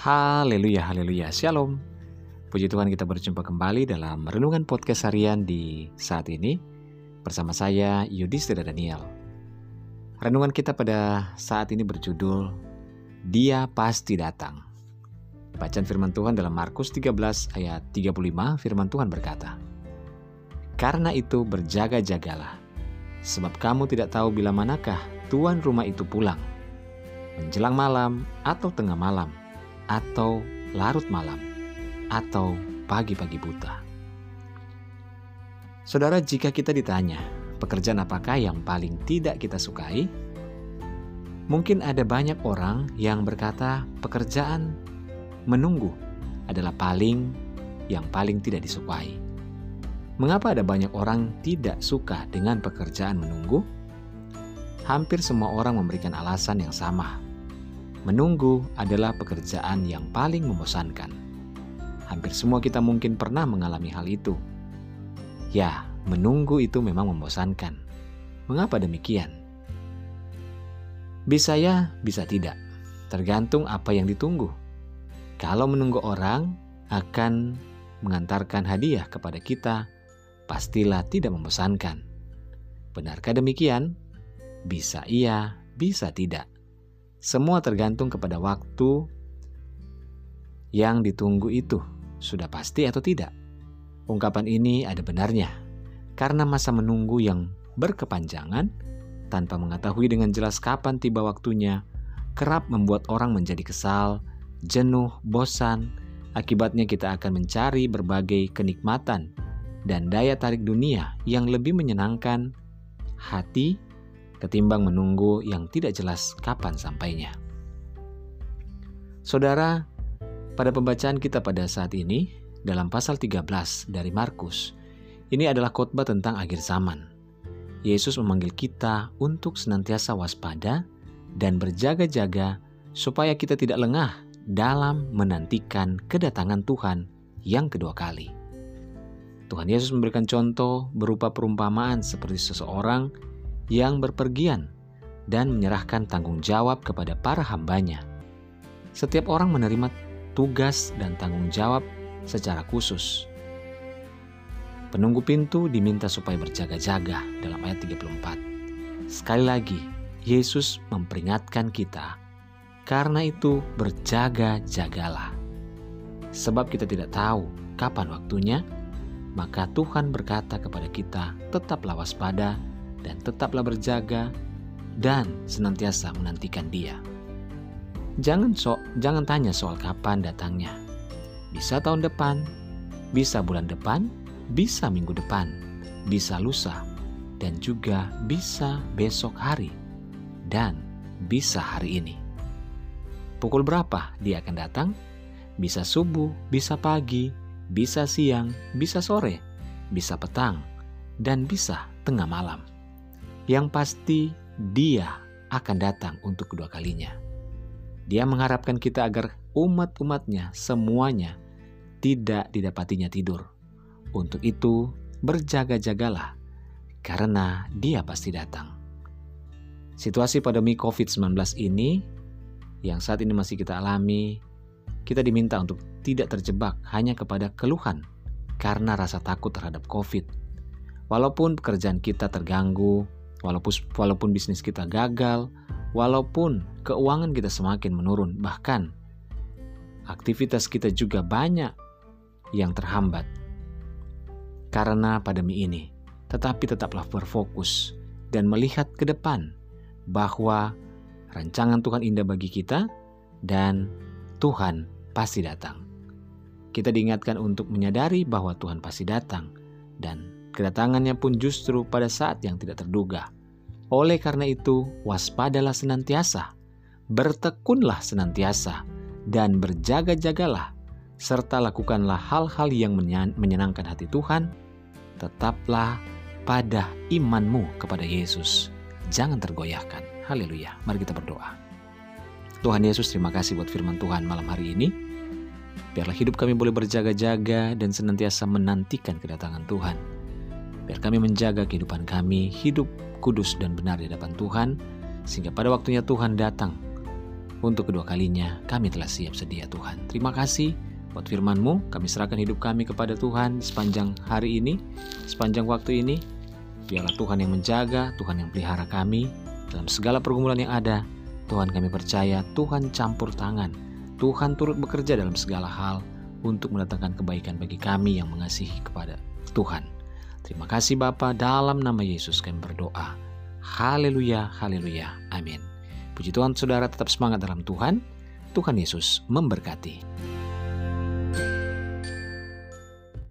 Haleluya, haleluya, shalom. Puji Tuhan kita berjumpa kembali dalam Renungan Podcast Harian di saat ini bersama saya Yudhistira Daniel. Renungan kita pada saat ini berjudul Dia Pasti Datang. Bacaan firman Tuhan dalam Markus 13 ayat 35 firman Tuhan berkata, Karena itu berjaga-jagalah, sebab kamu tidak tahu bila manakah tuan rumah itu pulang menjelang malam atau tengah malam, atau larut malam, atau pagi-pagi buta. Saudara, jika kita ditanya, pekerjaan apakah yang paling tidak kita sukai? Mungkin ada banyak orang yang berkata pekerjaan menunggu adalah paling yang paling tidak disukai. Mengapa ada banyak orang tidak suka dengan pekerjaan menunggu? Hampir semua orang memberikan alasan yang sama, Menunggu adalah pekerjaan yang paling membosankan. Hampir semua kita mungkin pernah mengalami hal itu. Ya, menunggu itu memang membosankan. Mengapa demikian? Bisa ya, bisa tidak. Tergantung apa yang ditunggu. Kalau menunggu orang akan mengantarkan hadiah kepada kita, pastilah tidak membosankan. Benarkah demikian? Bisa iya, bisa tidak. Semua tergantung kepada waktu yang ditunggu itu, sudah pasti atau tidak. Ungkapan ini ada benarnya, karena masa menunggu yang berkepanjangan tanpa mengetahui dengan jelas kapan tiba waktunya, kerap membuat orang menjadi kesal, jenuh, bosan. Akibatnya kita akan mencari berbagai kenikmatan dan daya tarik dunia yang lebih menyenangkan hati ketimbang menunggu yang tidak jelas kapan sampainya. Saudara, pada pembacaan kita pada saat ini, dalam pasal 13 dari Markus, ini adalah khotbah tentang akhir zaman. Yesus memanggil kita untuk senantiasa waspada dan berjaga-jaga supaya kita tidak lengah dalam menantikan kedatangan Tuhan yang kedua kali. Tuhan Yesus memberikan contoh berupa perumpamaan seperti seseorang yang berpergian dan menyerahkan tanggung jawab kepada para hambanya. Setiap orang menerima tugas dan tanggung jawab secara khusus. Penunggu pintu diminta supaya berjaga-jaga dalam ayat 34. Sekali lagi, Yesus memperingatkan kita, karena itu berjaga-jagalah. Sebab kita tidak tahu kapan waktunya, maka Tuhan berkata kepada kita, tetaplah waspada dan tetaplah berjaga dan senantiasa menantikan dia. Jangan so, jangan tanya soal kapan datangnya. Bisa tahun depan, bisa bulan depan, bisa minggu depan, bisa lusa, dan juga bisa besok hari, dan bisa hari ini. Pukul berapa dia akan datang? Bisa subuh, bisa pagi, bisa siang, bisa sore, bisa petang, dan bisa tengah malam. Yang pasti dia akan datang untuk kedua kalinya. Dia mengharapkan kita agar umat-umatnya semuanya tidak didapatinya tidur. Untuk itu, berjaga-jagalah, karena dia pasti datang. Situasi pandemi COVID-19 ini yang saat ini masih kita alami, kita diminta untuk tidak terjebak hanya kepada keluhan karena rasa takut terhadap COVID. Walaupun pekerjaan kita terganggu, Walaupun walaupun bisnis kita gagal, walaupun keuangan kita semakin menurun, bahkan aktivitas kita juga banyak yang terhambat karena pandemi ini. Tetapi tetaplah berfokus dan melihat ke depan bahwa rancangan Tuhan indah bagi kita dan Tuhan pasti datang. Kita diingatkan untuk menyadari bahwa Tuhan pasti datang dan Kedatangannya pun justru pada saat yang tidak terduga. Oleh karena itu, waspadalah senantiasa, bertekunlah senantiasa, dan berjaga-jagalah, serta lakukanlah hal-hal yang menyenangkan hati Tuhan. Tetaplah pada imanmu kepada Yesus. Jangan tergoyahkan. Haleluya. Mari kita berdoa. Tuhan Yesus, terima kasih buat firman Tuhan malam hari ini. Biarlah hidup kami boleh berjaga-jaga dan senantiasa menantikan kedatangan Tuhan biar kami menjaga kehidupan kami hidup kudus dan benar di hadapan Tuhan, sehingga pada waktunya Tuhan datang, Untuk kedua kalinya, kami telah siap sedia Tuhan. Terima kasih buat firman-Mu. Kami serahkan hidup kami kepada Tuhan sepanjang hari ini, sepanjang waktu ini. Biarlah Tuhan yang menjaga, Tuhan yang pelihara kami dalam segala pergumulan yang ada. Tuhan kami percaya, Tuhan campur tangan. Tuhan turut bekerja dalam segala hal untuk mendatangkan kebaikan bagi kami yang mengasihi kepada Tuhan. Terima kasih Bapa dalam nama Yesus kami berdoa. Haleluya, haleluya, amin. Puji Tuhan saudara tetap semangat dalam Tuhan. Tuhan Yesus memberkati.